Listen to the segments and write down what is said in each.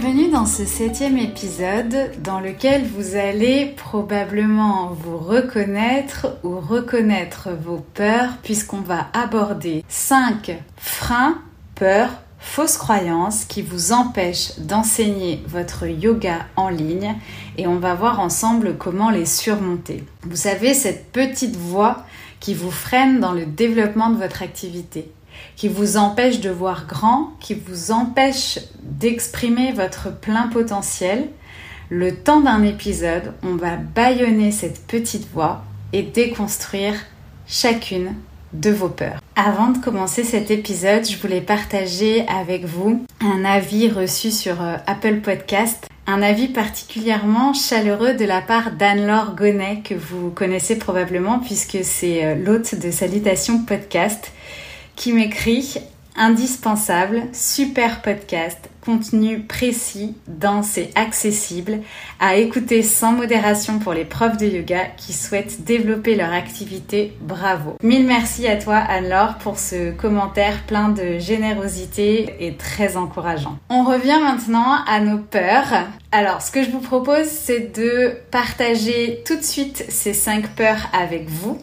Bienvenue dans ce septième épisode dans lequel vous allez probablement vous reconnaître ou reconnaître vos peurs puisqu'on va aborder 5 freins, peurs, fausses croyances qui vous empêchent d'enseigner votre yoga en ligne et on va voir ensemble comment les surmonter. Vous savez, cette petite voix qui vous freine dans le développement de votre activité, qui vous empêche de voir grand, qui vous empêche d'exprimer votre plein potentiel, le temps d'un épisode, on va bâillonner cette petite voix et déconstruire chacune de vos peurs. Avant de commencer cet épisode, je voulais partager avec vous un avis reçu sur euh, Apple Podcast. Un avis particulièrement chaleureux de la part d'Anne-Laure Gonnet, que vous connaissez probablement puisque c'est euh, l'hôte de Salutations Podcast, qui m'écrit indispensable, super podcast, contenu précis, dense et accessible, à écouter sans modération pour les profs de yoga qui souhaitent développer leur activité. Bravo. Mille merci à toi Anne-Laure pour ce commentaire plein de générosité et très encourageant. On revient maintenant à nos peurs. Alors, ce que je vous propose, c'est de partager tout de suite ces cinq peurs avec vous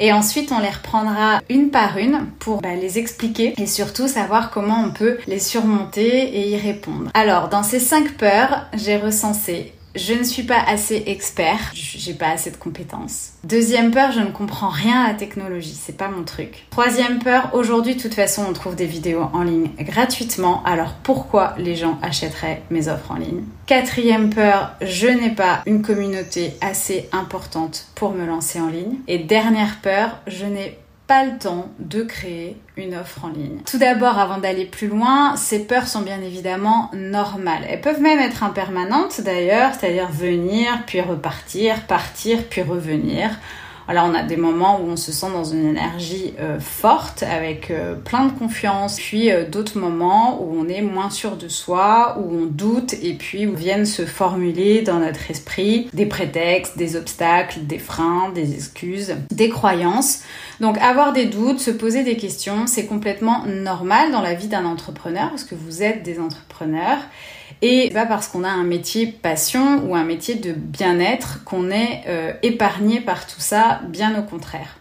et ensuite, on les reprendra une par une pour bah, les expliquer et surtout savoir comment on peut les surmonter et y répondre. Alors, dans ces cinq peurs, j'ai recensé je ne suis pas assez expert, j'ai pas assez de compétences. Deuxième peur, je ne comprends rien à la technologie, c'est pas mon truc. Troisième peur, aujourd'hui de toute façon on trouve des vidéos en ligne gratuitement, alors pourquoi les gens achèteraient mes offres en ligne? Quatrième peur, je n'ai pas une communauté assez importante pour me lancer en ligne. Et dernière peur, je n'ai pas le temps de créer une offre en ligne. Tout d'abord, avant d'aller plus loin, ces peurs sont bien évidemment normales. Elles peuvent même être impermanentes d'ailleurs, c'est-à-dire venir, puis repartir, partir, puis revenir. Alors on a des moments où on se sent dans une énergie euh, forte, avec euh, plein de confiance, puis euh, d'autres moments où on est moins sûr de soi, où on doute, et puis où viennent se formuler dans notre esprit des prétextes, des obstacles, des freins, des excuses, des croyances. Donc avoir des doutes, se poser des questions, c'est complètement normal dans la vie d'un entrepreneur, parce que vous êtes des entrepreneurs. Et pas parce qu'on a un métier passion ou un métier de bien-être qu'on est euh, épargné par tout ça, bien au contraire.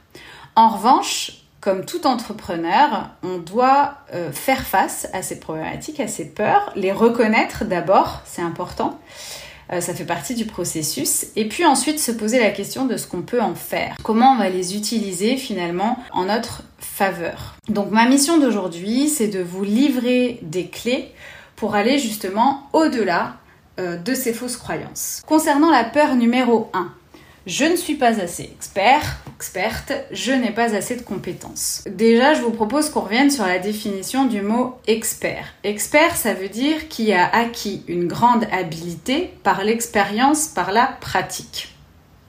En revanche, comme tout entrepreneur, on doit euh, faire face à ces problématiques, à ces peurs, les reconnaître d'abord, c'est important. Euh, ça fait partie du processus. Et puis ensuite se poser la question de ce qu'on peut en faire. Comment on va les utiliser finalement en notre faveur. Donc ma mission d'aujourd'hui, c'est de vous livrer des clés pour aller justement au-delà euh, de ces fausses croyances. Concernant la peur numéro 1, je ne suis pas assez expert, experte, je n'ai pas assez de compétences. Déjà, je vous propose qu'on revienne sur la définition du mot expert. Expert, ça veut dire qui a acquis une grande habilité par l'expérience, par la pratique.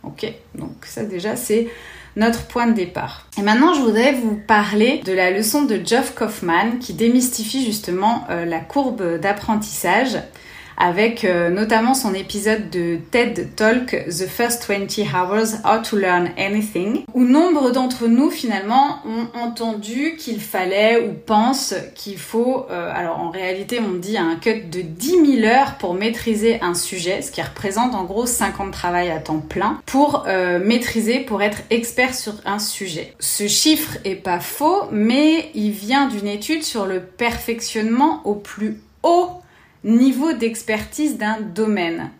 Ok, donc ça déjà c'est notre point de départ. Et maintenant, je voudrais vous parler de la leçon de Geoff Kaufman qui démystifie justement euh, la courbe d'apprentissage avec euh, notamment son épisode de TED Talk The First 20 Hours How to Learn Anything, où nombre d'entre nous finalement ont entendu qu'il fallait ou pensent qu'il faut, euh, alors en réalité on dit un cut de 10 000 heures pour maîtriser un sujet, ce qui représente en gros 5 ans de travail à temps plein, pour euh, maîtriser, pour être expert sur un sujet. Ce chiffre est pas faux, mais il vient d'une étude sur le perfectionnement au plus haut niveau d'expertise d'un domaine.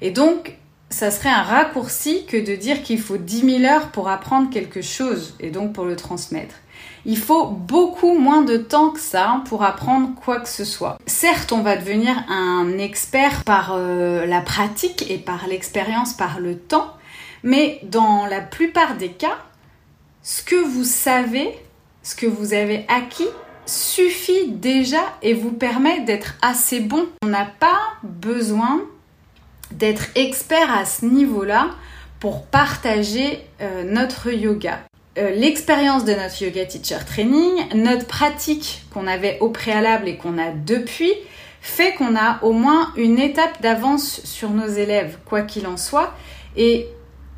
Et donc, ça serait un raccourci que de dire qu'il faut 10 000 heures pour apprendre quelque chose et donc pour le transmettre. Il faut beaucoup moins de temps que ça pour apprendre quoi que ce soit. Certes, on va devenir un expert par euh, la pratique et par l'expérience, par le temps, mais dans la plupart des cas, ce que vous savez, ce que vous avez acquis, suffit déjà et vous permet d'être assez bon. On n'a pas besoin d'être expert à ce niveau-là pour partager euh, notre yoga. Euh, l'expérience de notre yoga teacher training, notre pratique qu'on avait au préalable et qu'on a depuis, fait qu'on a au moins une étape d'avance sur nos élèves, quoi qu'il en soit. Et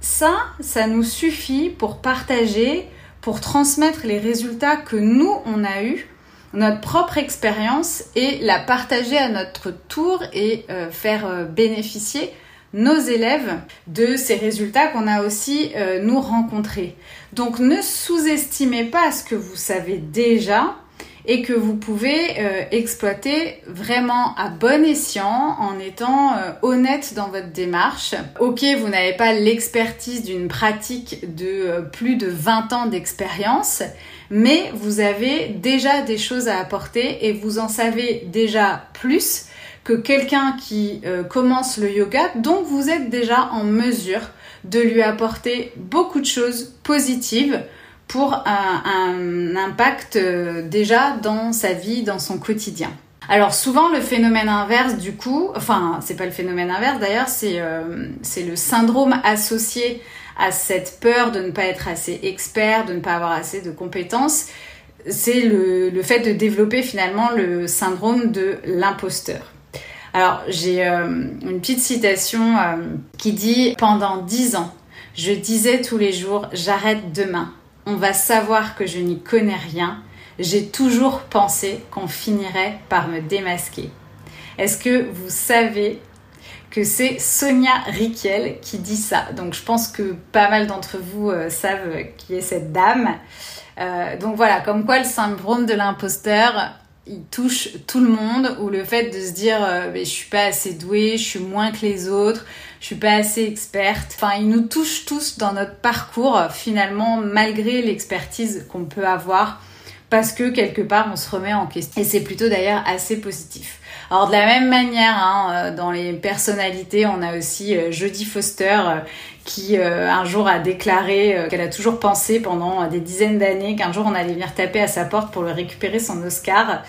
ça, ça nous suffit pour partager, pour transmettre les résultats que nous, on a eus, notre propre expérience et la partager à notre tour et euh, faire euh, bénéficier nos élèves de ces résultats qu'on a aussi euh, nous rencontrés. Donc ne sous-estimez pas ce que vous savez déjà, et que vous pouvez exploiter vraiment à bon escient en étant honnête dans votre démarche. Ok, vous n'avez pas l'expertise d'une pratique de plus de 20 ans d'expérience, mais vous avez déjà des choses à apporter et vous en savez déjà plus que quelqu'un qui commence le yoga, donc vous êtes déjà en mesure de lui apporter beaucoup de choses positives pour un, impact euh, déjà dans sa vie, dans son quotidien. Alors souvent le phénomène inverse du coup, enfin c'est pas le phénomène inverse d'ailleurs, c'est euh, le syndrome associé à cette peur de ne pas être assez expert, de ne pas avoir assez de compétences, c'est le, le, fait de développer finalement le syndrome de l'imposteur. Alors j'ai euh, une petite citation qui dit Pendant dix ans, je disais tous les jours j'arrête demain, on va savoir que je n'y connais rien. J'ai toujours pensé qu'on finirait par me démasquer. Est-ce que vous savez que c'est Sonia Riquel qui dit ça Donc je pense que pas mal d'entre vous euh, savent qui est cette dame. Euh, donc voilà, comme quoi le syndrome de l'imposteur, il touche tout le monde, ou le fait de se dire euh, je suis pas assez douée, je suis moins que les autres, je suis pas assez experte. Enfin, il nous touche tous dans notre parcours finalement, malgré l'expertise qu'on peut avoir, parce que quelque part on se remet en question. Et c'est plutôt d'ailleurs assez positif. Alors de la même manière, hein, euh, dans les personnalités, on a aussi euh, Jodie Foster qui un jour a déclaré qu'elle a toujours pensé pendant des dizaines d'années qu'un jour on allait venir taper à sa porte pour lui récupérer son Oscar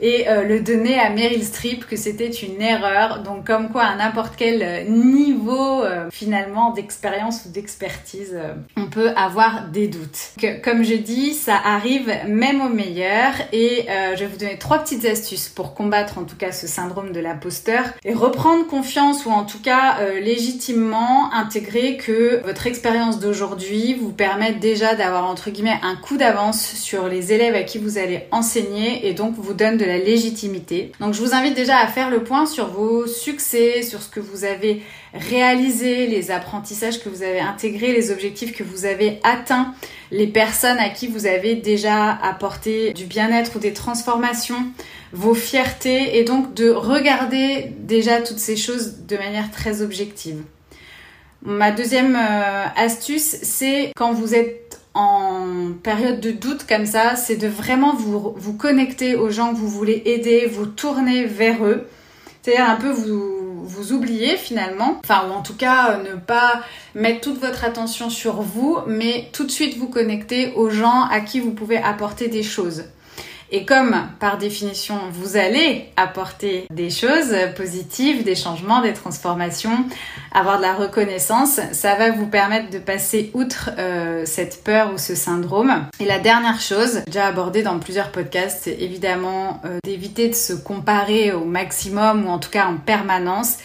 et euh, le donner à Meryl Streep que c'était une erreur. Donc comme quoi à n'importe quel euh, niveau euh, finalement d'expérience ou d'expertise, on peut avoir des doutes. Que, comme je dis, ça arrive même au meilleur et je vais vous donner trois petites astuces pour combattre en tout cas ce syndrome de l'imposteur et reprendre confiance ou en tout cas légitimement intégrer votre expérience d'aujourd'hui vous permet déjà d'avoir entre guillemets un coup d'avance sur les élèves à qui vous allez enseigner et donc vous donne de la légitimité. Donc je vous invite déjà à faire le point sur vos succès, sur ce que vous avez réalisé, les apprentissages que vous avez intégrés, les objectifs que vous avez atteints, les personnes à qui vous avez déjà apporté du bien-être ou des transformations, vos fiertés et donc de regarder déjà toutes ces choses de manière très objective. Ma deuxième euh, astuce, c'est quand vous êtes en période de doute comme ça, c'est de vraiment vous, vous connecter aux gens que vous voulez aider, vous tourner vers eux. C'est-à-dire un peu vous, vous oublier finalement, enfin ou en tout cas euh, ne pas mettre toute votre attention sur vous, mais tout de suite vous connecter aux gens à qui vous pouvez apporter des choses. Et comme par définition vous allez apporter des choses positives, des changements, des transformations, avoir de la reconnaissance, ça va vous permettre de passer outre euh, cette peur ou ce syndrome. Et la dernière chose, déjà abordée dans plusieurs podcasts, c'est évidemment euh, d'éviter de se comparer au maximum ou en tout cas en permanence.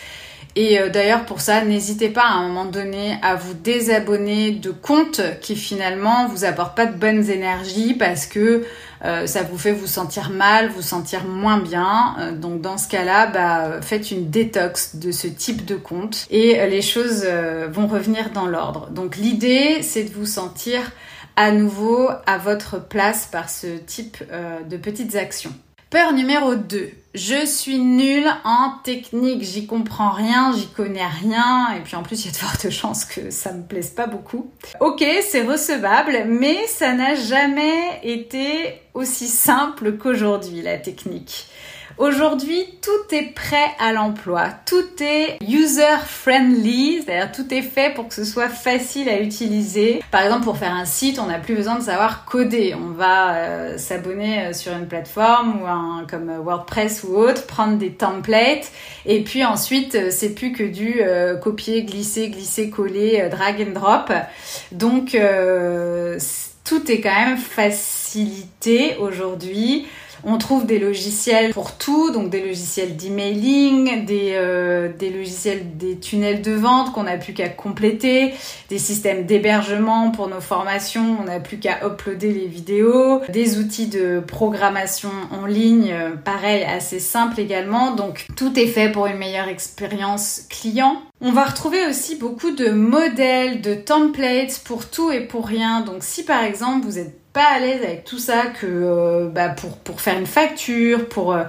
Et euh, d'ailleurs pour ça, n'hésitez pas à un moment donné à vous désabonner de comptes qui finalement vous apportent pas de bonnes énergies parce que euh, ça vous fait vous sentir mal, vous sentir moins bien. Euh, donc dans ce cas-là, bah, faites une détox de ce type de compte et les choses vont revenir dans l'ordre. Donc l'idée, c'est de vous sentir à nouveau à votre place par ce type de petites actions. Peur numéro 2. Je suis nulle en technique, j'y comprends rien, j'y connais rien, et puis en plus il y a de fortes chances que ça me plaise pas beaucoup. Ok, c'est recevable, mais ça n'a jamais été aussi simple qu'aujourd'hui, la technique. Aujourd'hui, tout est prêt à l'emploi, tout est user-friendly, c'est-à-dire tout est fait pour que ce soit facile à utiliser. Par exemple, pour faire un site, on n'a plus besoin de savoir coder. On va euh, s'abonner euh, sur une plateforme ou un, comme WordPress ou autre, prendre des templates et puis ensuite, euh, c'est plus que du copier, glisser, glisser, coller, drag and drop. Donc, tout est quand même facilité aujourd'hui. On trouve des logiciels pour tout, donc des logiciels d'emailing, des, euh, des logiciels des tunnels de vente qu'on n'a plus qu'à compléter, des systèmes d'hébergement pour nos formations, on n'a plus qu'à uploader les vidéos, des outils de programmation en ligne, euh, pareil, assez simple également. Donc tout est fait pour une meilleure expérience client. On va retrouver aussi beaucoup de modèles, de templates pour tout et pour rien. Donc si par exemple vous êtes pas à l'aise avec tout ça que euh, bah, pour, pour faire une facture, pour euh,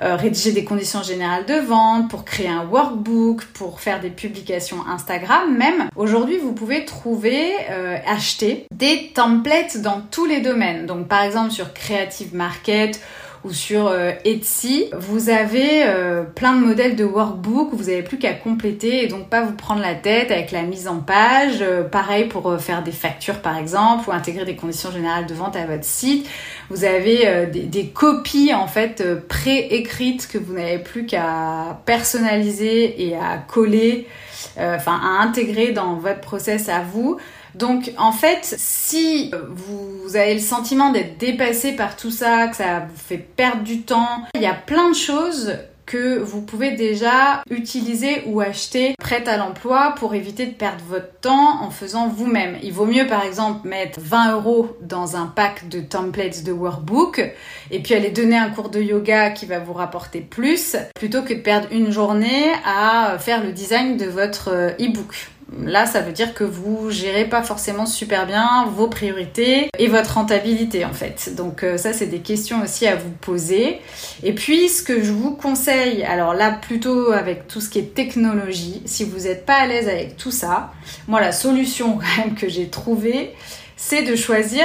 euh, rédiger des conditions générales de vente, pour créer un workbook, pour faire des publications Instagram même. Aujourd'hui, vous pouvez trouver, acheter des templates dans tous les domaines. Donc par exemple sur Creative Market ou sur euh, Etsy, vous avez euh, plein de modèles de workbook où vous n'avez plus qu'à compléter et donc pas vous prendre la tête avec la mise en page. Euh, pareil pour faire des factures par exemple ou intégrer des conditions générales de vente à votre site. Vous avez des, des, copies en fait pré-écrites que vous n'avez plus qu'à personnaliser et à coller, enfin à intégrer dans votre process à vous. Donc en fait, si vous avez le sentiment d'être dépassé par tout ça, que ça vous fait perdre du temps, il y a plein de choses que vous pouvez déjà utiliser ou acheter prêtes à l'emploi pour éviter de perdre votre temps en faisant vous-même. Il vaut mieux par exemple mettre 20 euros dans un pack de templates de workbook et puis aller donner un cours de yoga qui va vous rapporter plus plutôt que de perdre une journée à faire le design de votre e-book. Là, ça veut dire que vous gérez pas forcément super bien vos priorités et votre rentabilité en fait. Donc euh, ça, c'est des questions aussi à vous poser. Et puis, ce que je vous conseille, alors là plutôt avec tout ce qui est technologie, si vous n'êtes pas à l'aise avec tout ça, moi la solution quand même que j'ai trouvée, c'est de choisir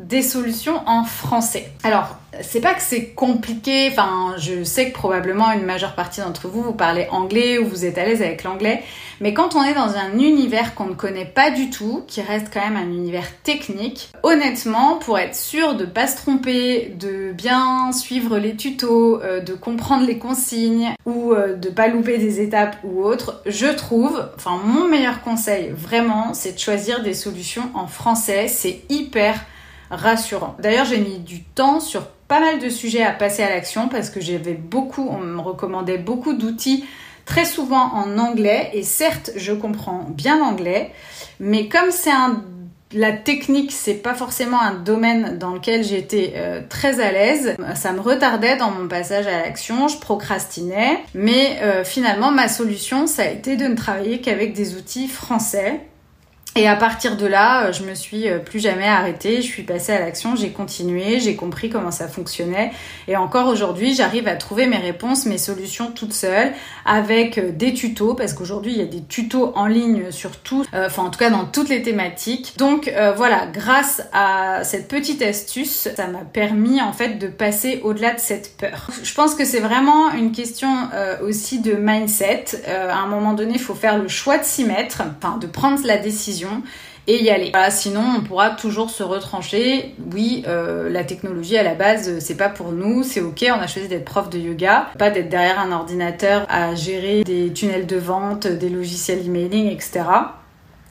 des solutions en français. Alors, c'est pas que c'est compliqué, enfin, je sais que probablement une majeure partie d'entre vous, vous parlez anglais ou vous êtes à l'aise avec l'anglais, mais quand on est dans un univers qu'on ne connaît pas du tout, qui reste quand même un univers technique, honnêtement, pour être sûr de pas se tromper, de bien suivre les tutos, euh, de comprendre les consignes ou euh, de pas louper des étapes ou autres, je trouve, enfin, mon meilleur conseil vraiment, c'est de choisir des solutions en français, c'est hyper rassurant. D'ailleurs, j'ai mis du temps sur pas mal de sujets à passer à l'action parce que j'avais beaucoup, on me recommandait beaucoup d'outils très souvent en anglais et certes, je comprends bien l'anglais, mais comme c'est un la technique, c'est pas forcément un domaine dans lequel j'étais euh, très à l'aise. Ça me retardait dans mon passage à l'action, je procrastinais. Mais euh, finalement, ma solution, ça a été de ne travailler qu'avec des outils français. Et à partir de là, euh, je me suis euh, plus jamais arrêtée, je suis passée à l'action, j'ai continué, j'ai compris comment ça fonctionnait. Et encore aujourd'hui, j'arrive à trouver mes réponses, mes solutions toute seule, avec euh, des tutos, parce qu'aujourd'hui, il y a des tutos en ligne sur tout, enfin en tout cas dans toutes les thématiques. Donc voilà, grâce à cette petite astuce, ça m'a permis en fait de passer au-delà de cette peur. Je pense que c'est vraiment une question aussi de mindset. à un moment donné, il faut faire le choix de s'y mettre, enfin de prendre la décision et y aller. sinon, on pourra toujours se retrancher. Oui, euh, la technologie à la base, c'est pas pour nous, c'est ok. On a choisi d'être prof de yoga, pas d'être derrière un ordinateur à gérer des tunnels de vente, des logiciels emailing, etc.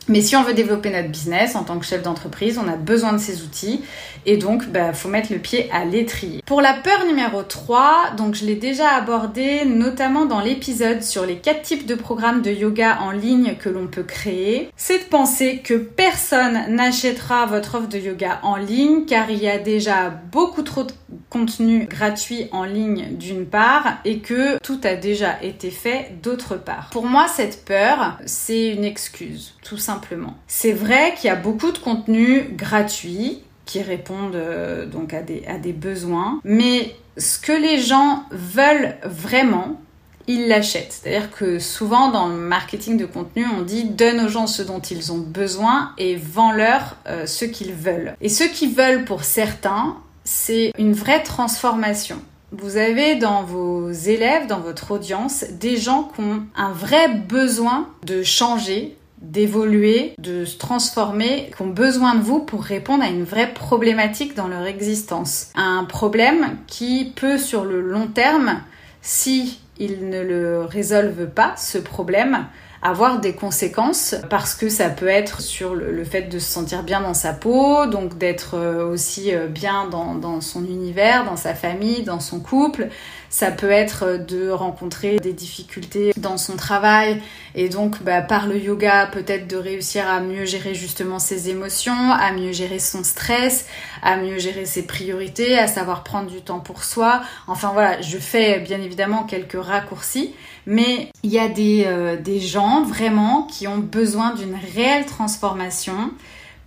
Mais si on veut développer notre business en tant que chef d'entreprise, on a besoin de ces outils et donc bah faut mettre le pied à l'étrier. Pour la peur numéro 3, donc je l'ai déjà abordé notamment dans l'épisode sur les quatre types de programmes de yoga en ligne que l'on peut créer, c'est de penser que personne n'achètera votre offre de yoga en ligne car il y a déjà beaucoup trop de contenu gratuit en ligne d'une part et que tout a déjà été fait d'autre part. Pour moi, cette peur, c'est une excuse, tout simplement. C'est vrai qu'il y a beaucoup de contenu gratuit qui répondent euh, donc à des, à des besoins, mais ce que les gens veulent vraiment, ils l'achètent. C'est-à-dire que souvent dans le marketing de contenu, on dit donne aux gens ce dont ils ont besoin et vends-leur euh, ce qu'ils veulent. Et ce qu'ils veulent pour certains, c'est une vraie transformation. vous avez dans vos élèves, dans votre audience, des gens qui ont un vrai besoin de changer, d'évoluer, de se transformer, qui ont besoin de vous pour répondre à une vraie problématique dans leur existence. Un problème qui peut sur le long terme, si ils ne le résolvent pas, ce problème, avoir des conséquences parce que ça peut être sur le, fait de se sentir bien dans sa peau, donc d'être euh, aussi euh, bien dans, dans, son univers, dans sa famille, dans son couple. Ça peut être de rencontrer des difficultés dans son travail et donc bah, par le yoga peut-être de réussir à mieux gérer justement ses émotions, à mieux gérer son stress, à mieux gérer ses priorités, à savoir prendre du temps pour soi. Enfin voilà, je fais bien évidemment quelques raccourcis, mais il y a des, euh, des gens vraiment qui ont besoin d'une réelle transformation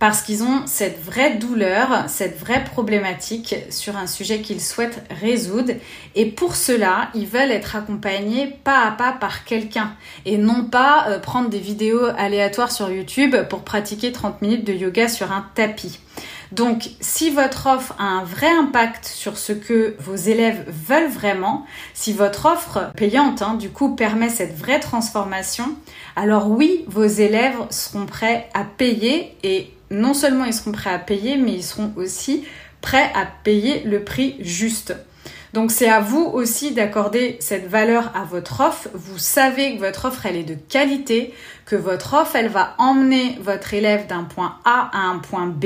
parce qu'ils ont cette vraie douleur, cette vraie problématique sur un sujet qu'ils souhaitent résoudre. Et pour cela, ils veulent être accompagnés pas à pas par quelqu'un et non pas euh, prendre des vidéos aléatoires sur YouTube pour pratiquer 30 minutes de yoga sur un tapis. Donc, si votre offre a un vrai impact sur ce que vos élèves veulent vraiment, si votre offre payante, hein, du coup, permet cette vraie transformation, alors oui, vos élèves seront prêts à payer et non seulement ils seront prêts à payer, mais ils seront aussi prêts à payer le prix juste. Donc c'est à vous aussi d'accorder cette valeur à votre offre. Vous savez que votre offre, elle est de qualité, que votre offre, elle va emmener votre élève d'un point A à un point B.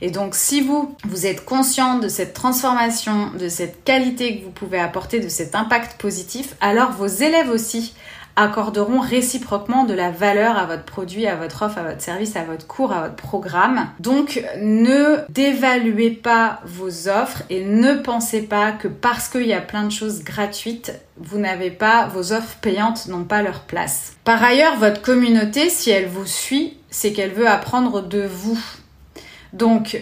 Et donc si vous, vous êtes conscient de cette transformation, de cette qualité que vous pouvez apporter, de cet impact positif, alors vos élèves aussi accorderont réciproquement de la valeur à votre produit, à votre offre, à votre service, à votre cours, à votre programme. Donc ne dévaluez pas vos offres et ne pensez pas que parce qu'il y a plein de choses gratuites, vous n'avez pas, vos offres payantes n'ont pas leur place. Par ailleurs, votre communauté, si elle vous suit, c'est qu'elle veut apprendre de vous. Donc,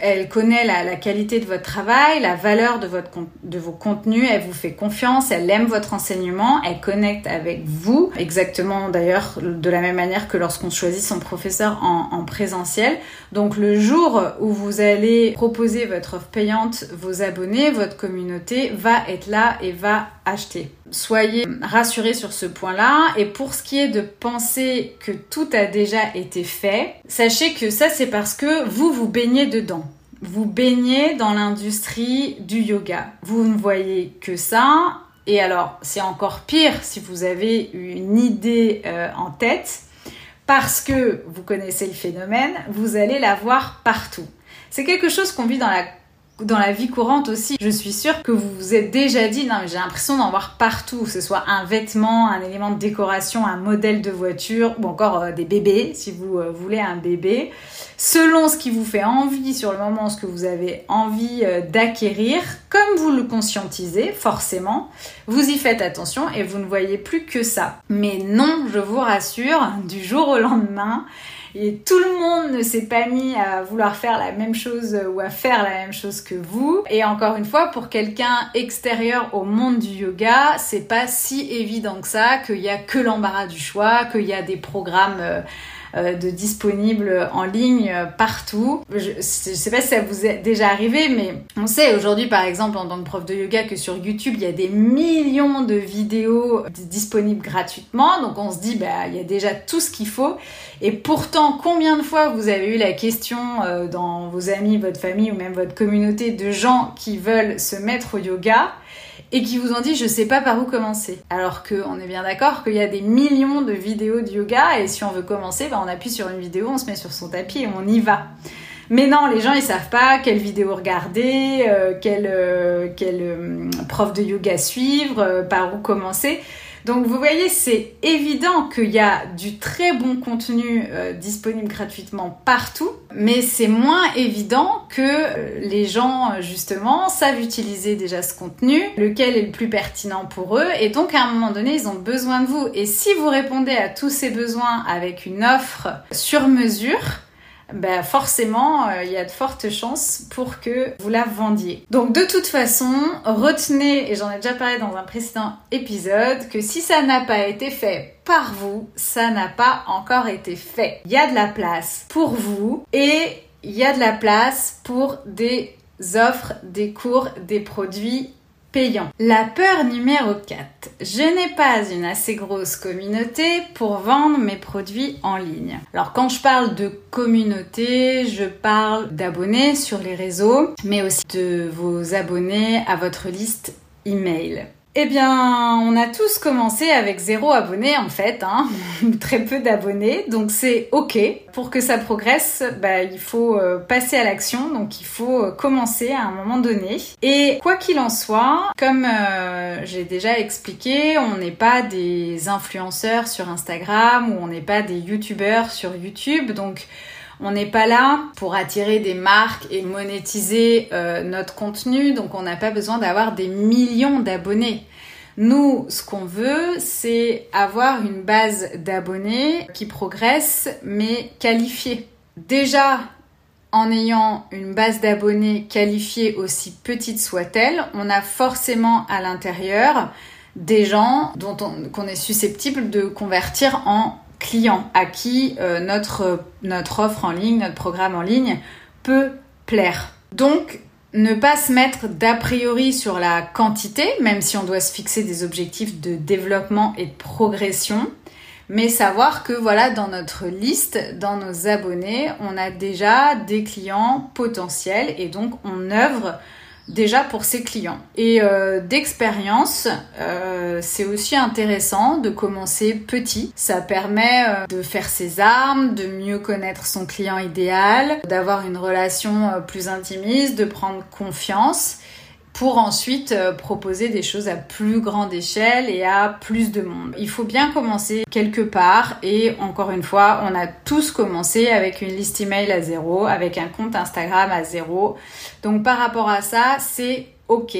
elle connaît la, qualité de votre travail, la valeur de, votre, de vos contenus, elle vous fait confiance, elle aime votre enseignement, elle connecte avec vous, exactement d'ailleurs de la même manière que lorsqu'on choisit son professeur en, en, présentiel. Donc, le jour où vous allez proposer votre offre payante, vos abonnés, votre communauté va être là et va acheter. Soyez rassurés sur ce point-là. Et pour ce qui est de penser que tout a déjà été fait, sachez que ça c'est parce que vous vous baignez dedans. Vous baignez dans l'industrie du yoga. Vous ne voyez que ça. Et alors, c'est encore pire si vous avez une idée euh, en tête, parce que vous connaissez le phénomène, vous allez la voir partout. C'est quelque chose qu'on vit dans la dans la vie courante aussi, je suis sûre que vous vous êtes déjà dit, non mais j'ai l'impression d'en voir partout, que ce soit un vêtement, un élément de décoration, un modèle de voiture ou encore euh, des bébés, si vous euh, voulez un bébé. Selon ce qui vous fait envie sur le moment, ce que vous avez envie euh, d'acquérir, comme vous le conscientisez, forcément, vous y faites attention et vous ne voyez plus que ça. Mais non, je vous rassure, du jour au lendemain, et tout le monde ne s'est pas mis à vouloir faire la même chose ou à faire la même chose que vous. Et encore une fois, pour quelqu'un extérieur au monde du yoga, c'est pas si évident que ça, qu'il y a que l'embarras du choix, qu'il y a des programmes euh, de disponibles en ligne partout. Je, ne sais pas si ça vous est déjà arrivé, mais on sait aujourd'hui, par exemple, en tant que prof de yoga, que sur YouTube, il y a des millions de vidéos disponibles gratuitement. Donc on se dit, bah, il y a déjà tout ce qu'il faut. Et pourtant, combien de fois vous avez eu la question euh, dans vos amis, votre famille ou même votre communauté de gens qui veulent se mettre au yoga? Et qui vous ont dit je sais pas par où commencer. Alors qu'on est bien d'accord qu'il y a des millions de vidéos de yoga et si on veut commencer, bah, on appuie sur une vidéo, on se met sur son tapis et on y va. Mais non, les gens ils savent pas quelle vidéo regarder, euh, quel, euh, euh, prof de yoga suivre, par où commencer. Donc vous voyez, c'est évident qu'il y a du très bon contenu euh, disponible gratuitement partout, mais c'est moins évident que euh, les gens justement savent utiliser déjà ce contenu, lequel est le plus pertinent pour eux, et donc à un moment donné, ils ont besoin de vous. Et si vous répondez à tous ces besoins avec une offre sur mesure, ben forcément, euh, il y a de fortes chances pour que vous la vendiez. Donc de toute façon, retenez, et j'en ai déjà parlé dans un précédent épisode, que si ça n'a pas été fait par vous, ça n'a pas encore été fait. Il y a de la place pour vous et il y a de la place pour des offres, des cours, des produits La peur numéro 4. Je n'ai pas une assez grosse communauté pour vendre mes produits en ligne. Alors quand je parle de communauté, je parle d'abonnés sur les réseaux, mais aussi de vos abonnés à votre liste email. Eh bien, on a tous commencé avec zéro abonné en fait, hein. très peu d'abonnés, donc c'est ok. Pour que ça progresse, bah, il faut euh, passer à l'action, donc il faut euh, commencer à un moment donné. Et quoi qu'il en soit, comme euh, j'ai déjà expliqué, on n'est pas des influenceurs sur Instagram ou on n'est pas des youtubeurs sur YouTube, donc on n'est pas là pour attirer des marques et monétiser euh, notre contenu, donc on n'a pas besoin d'avoir des millions d'abonnés. Nous, ce qu'on veut, c'est avoir une base d'abonnés qui progresse, mais qualifiée. Déjà, en ayant une base d'abonnés qualifiée aussi petite soit-elle, on a forcément à l'intérieur des gens dont on, qu'on est susceptible de convertir en clients à qui euh, notre, notre offre en ligne, notre programme en ligne peut plaire. Donc, ne pas se mettre d'a priori sur la quantité, même si on doit se fixer des objectifs de développement et de progression, mais savoir que voilà, dans notre liste, dans nos abonnés, on a déjà des clients potentiels et donc on œuvre déjà pour ses clients. Et euh, d'expérience, euh, c'est aussi intéressant de commencer petit. Ça permet euh, de faire ses armes, de mieux connaître son client idéal, d'avoir une relation plus intimiste, de prendre confiance pour ensuite euh, proposer des choses à plus grande échelle et à plus de monde. Il faut bien commencer quelque part et encore une fois, on a tous commencé avec une liste email à zéro, avec un compte Instagram à zéro. Donc par rapport à ça, c'est ok.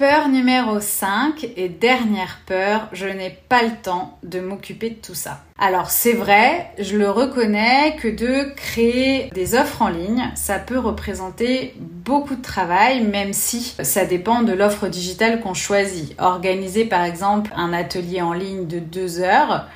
Peur numéro 5 et dernière peur, je n'ai pas le temps de m'occuper de tout ça. Alors c'est vrai, je le reconnais que de créer des offres en ligne, ça peut représenter beaucoup de travail, même si ça dépend de l'offre digitale qu'on choisit. Organiser par exemple un atelier en ligne de deux heures,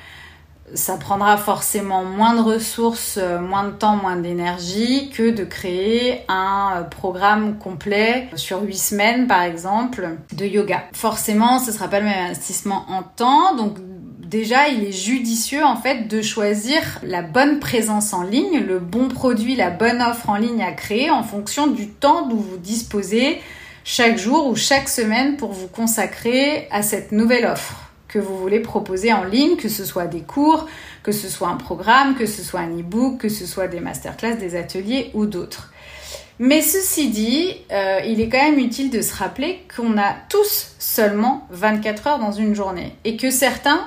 ça prendra forcément moins de ressources, euh, moins de temps, moins d'énergie que de créer un euh, programme complet sur huit semaines par exemple de yoga. Forcément, ce sera pas le même investissement en temps, donc déjà il est judicieux en fait de choisir la bonne présence en ligne, le bon produit, la bonne offre en ligne à créer en fonction du temps dont vous disposez chaque jour ou chaque semaine pour vous consacrer à cette nouvelle offre que vous voulez proposer en ligne, que ce soit des cours, que ce soit un programme, que ce soit un e-book, que ce soit des masterclass, des ateliers ou d'autres. Mais ceci dit, euh, il est quand même utile de se rappeler qu'on a tous seulement 24 heures dans une journée et que certains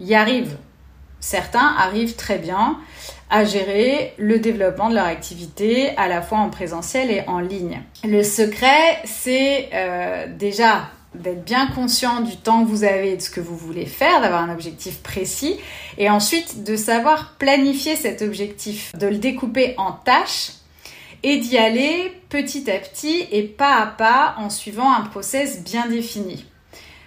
y arrivent. Certains arrivent très bien à gérer le développement de leur activité à la fois en présentiel et en ligne. Le secret, c'est euh, déjà d'être bien conscient du temps que vous avez et de ce que vous voulez faire, d'avoir un objectif précis, et ensuite de savoir planifier cet objectif, de le découper en tâches et d'y aller petit à petit et pas à pas en suivant un process bien défini.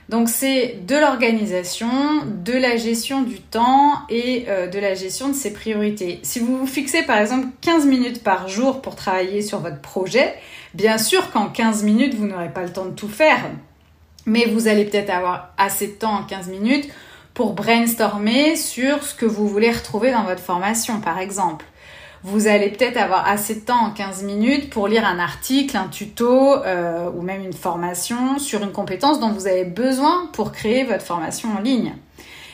Donc c'est de l'organisation, de la gestion du temps et euh, de la gestion de ses priorités. Si vous vous fixez par exemple 15 minutes par jour pour travailler sur votre projet, bien sûr qu'en 15 minutes vous n'aurez pas le temps de tout faire mais vous allez peut-être avoir assez de temps en 15 minutes pour brainstormer sur ce que vous voulez retrouver dans votre formation, par exemple. Vous allez peut-être avoir assez de temps en 15 minutes pour lire un article, un tuto euh, ou même une formation sur une compétence dont vous avez besoin pour créer votre formation en ligne.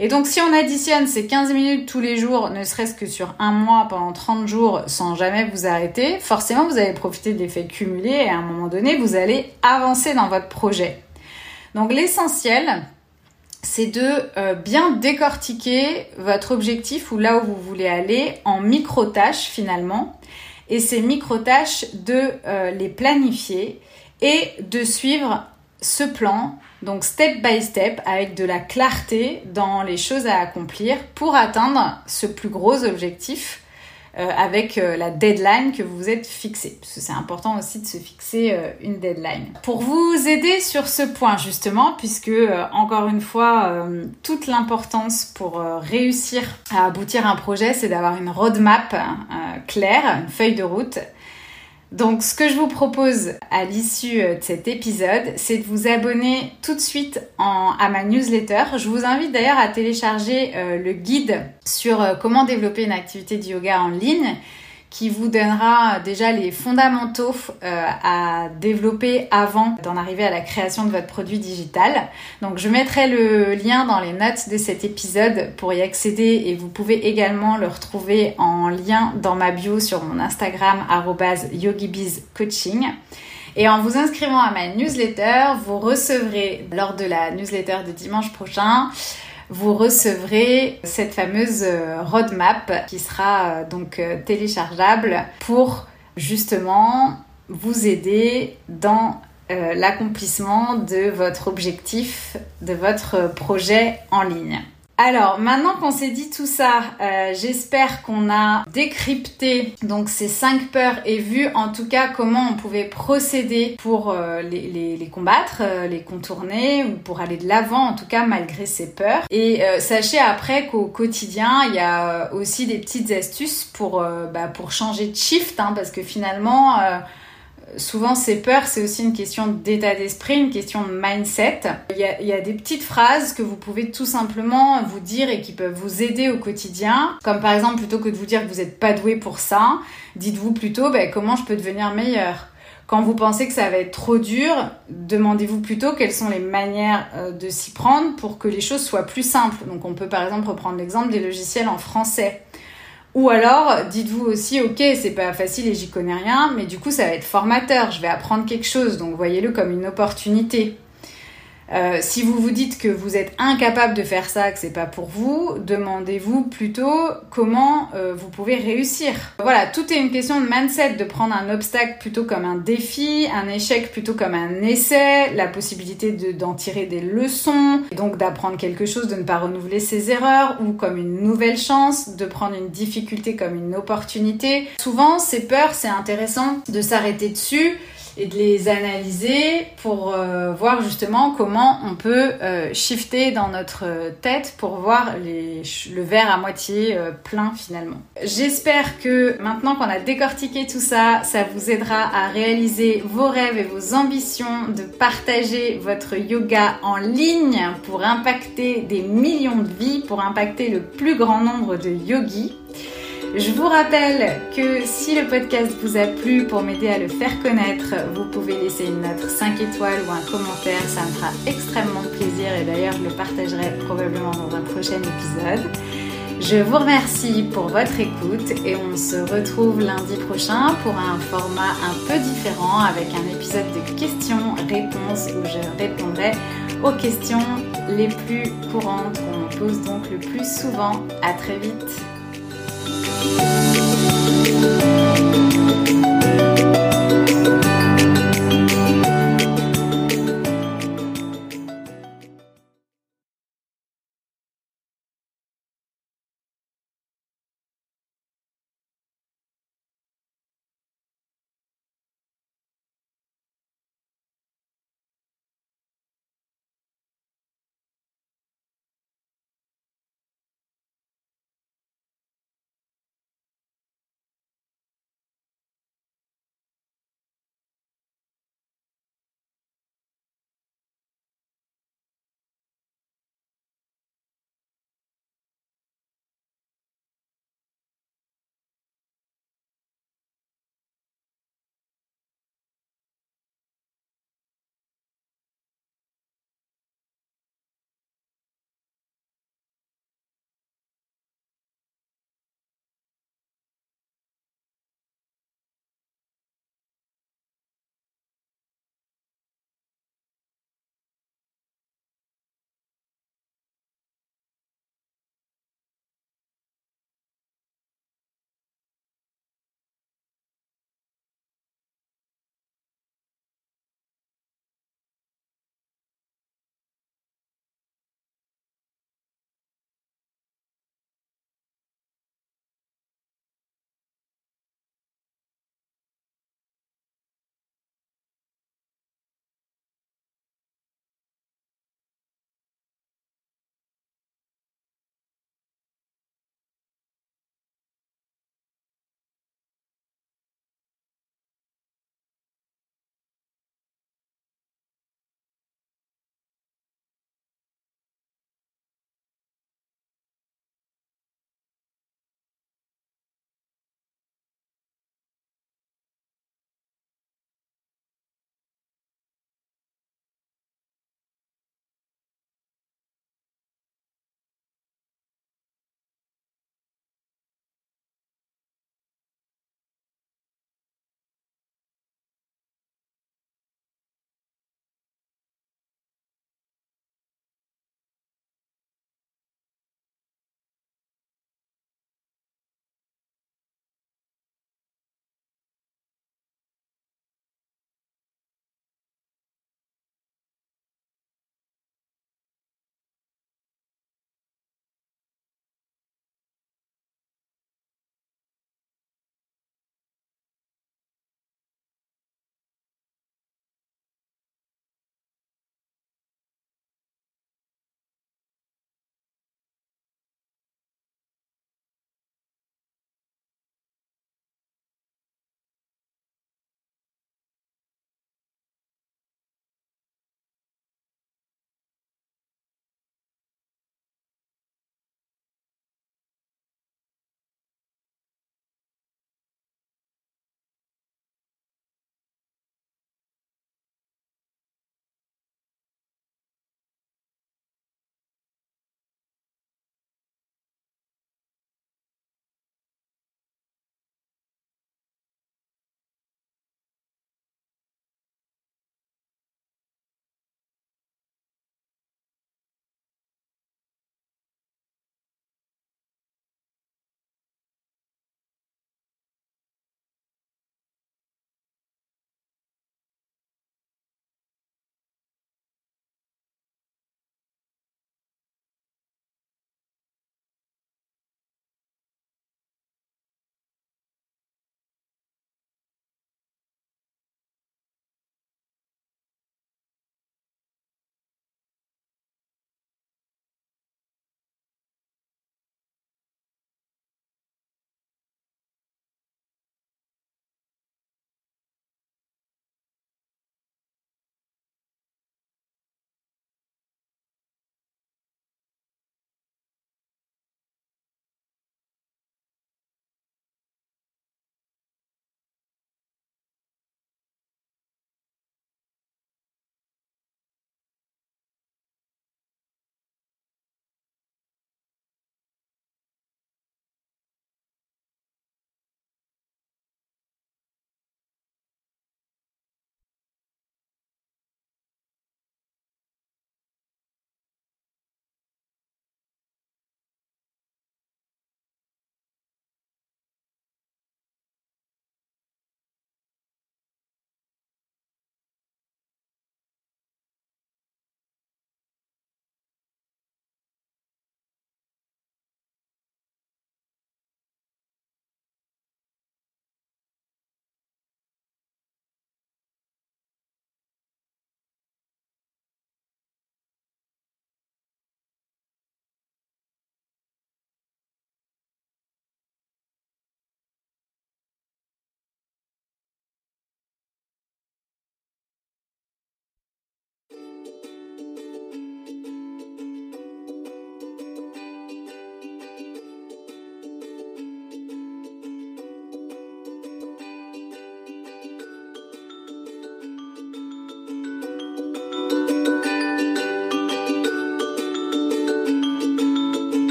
Et donc si on additionne ces 15 minutes tous les jours, ne serait-ce que sur un mois pendant 30 jours sans jamais vous arrêter, forcément vous allez profiter de l'effet cumulé et à un moment donné vous allez avancer dans votre projet. Donc l'essentiel, c'est de euh, bien décortiquer votre objectif ou là où vous voulez aller en micro-tâches finalement. Et ces micro-tâches, de euh, les planifier et de suivre ce plan, donc step by step, avec de la clarté dans les choses à accomplir pour atteindre ce plus gros objectif avec euh, la deadline que vous vous êtes fixée. Parce que c'est important aussi de se fixer euh, une deadline. Pour vous aider sur ce point justement, puisque encore une fois, toute l'importance pour réussir à aboutir à un projet, c'est d'avoir une roadmap claire, une feuille de route. Donc ce que je vous propose à l'issue euh, de cet épisode, c'est de vous abonner tout de suite à ma newsletter. Je vous invite d'ailleurs à télécharger euh, le guide sur euh, comment développer une activité de yoga en ligne qui vous donnera déjà les fondamentaux euh, à développer avant d'en arriver à la création de votre produit digital. Donc je mettrai le lien dans les notes de cet épisode pour y accéder et vous pouvez également le retrouver en lien dans ma bio sur mon Instagram yogibizcoaching. Et en vous inscrivant à ma newsletter, vous recevrez lors de la newsletter de dimanche prochain vous recevrez cette fameuse euh, roadmap qui sera euh, donc euh, téléchargeable pour justement vous aider dans l'accomplissement de votre objectif, de votre projet en ligne. Alors, maintenant qu'on s'est dit tout ça, euh, j'espère qu'on a décrypté donc ces cinq peurs et vu en tout cas comment on pouvait procéder pour euh, les, combattre, euh, les contourner ou pour aller de l'avant en tout cas malgré ces peurs. Et sachez après qu'au quotidien, il y a aussi des petites astuces pour, bah, pour changer de shift hein, parce que finalement souvent ces peurs, c'est aussi une question d'état d'esprit, une question de mindset. Il y, a, des petites phrases que vous pouvez tout simplement vous dire et qui peuvent vous aider au quotidien. Comme par exemple, plutôt que de vous dire que vous n'êtes pas doué pour ça, dites-vous plutôt ben, comment je peux devenir meilleur? Quand vous pensez que ça va être trop dur, demandez-vous plutôt quelles sont les manières euh, de s'y prendre pour que les choses soient plus simples. Donc on peut par exemple reprendre l'exemple des logiciels en français. Ou alors, dites-vous aussi, ok, c'est pas facile et j'y connais rien, mais du coup, ça va être formateur, je vais apprendre quelque chose, donc voyez-le comme une opportunité. Euh, si vous vous dites que vous êtes incapable de faire ça, que c'est pas pour vous, demandez-vous plutôt comment euh, vous pouvez réussir. Voilà, tout est une question de mindset, de prendre un obstacle plutôt comme un défi, un échec plutôt comme un essai, la possibilité d'en tirer des leçons, donc d'apprendre quelque chose, de ne pas renouveler ses erreurs, ou comme une nouvelle chance, de prendre une difficulté comme une opportunité. Souvent, ces peurs, c'est intéressant de s'arrêter dessus et de les analyser pour euh, voir justement comment on peut euh, shifter dans notre tête pour voir le verre à moitié euh, plein finalement. J'espère que maintenant qu'on a décortiqué tout ça, ça vous aidera à réaliser vos rêves et vos ambitions, de partager votre yoga en ligne pour impacter des millions de vies, pour impacter le plus grand nombre de yogis. Je vous rappelle que si le podcast vous a plu, pour m'aider à le faire connaître, vous pouvez laisser une note 5 étoiles ou un commentaire, ça me fera extrêmement plaisir et d'ailleurs je le partagerai probablement dans un prochain épisode. Je vous remercie pour votre écoute et on se retrouve lundi prochain pour un format un peu différent avec un épisode de questions-réponses où je répondrai aux questions les plus courantes qu'on me pose donc le plus souvent. À très vite. Thank you.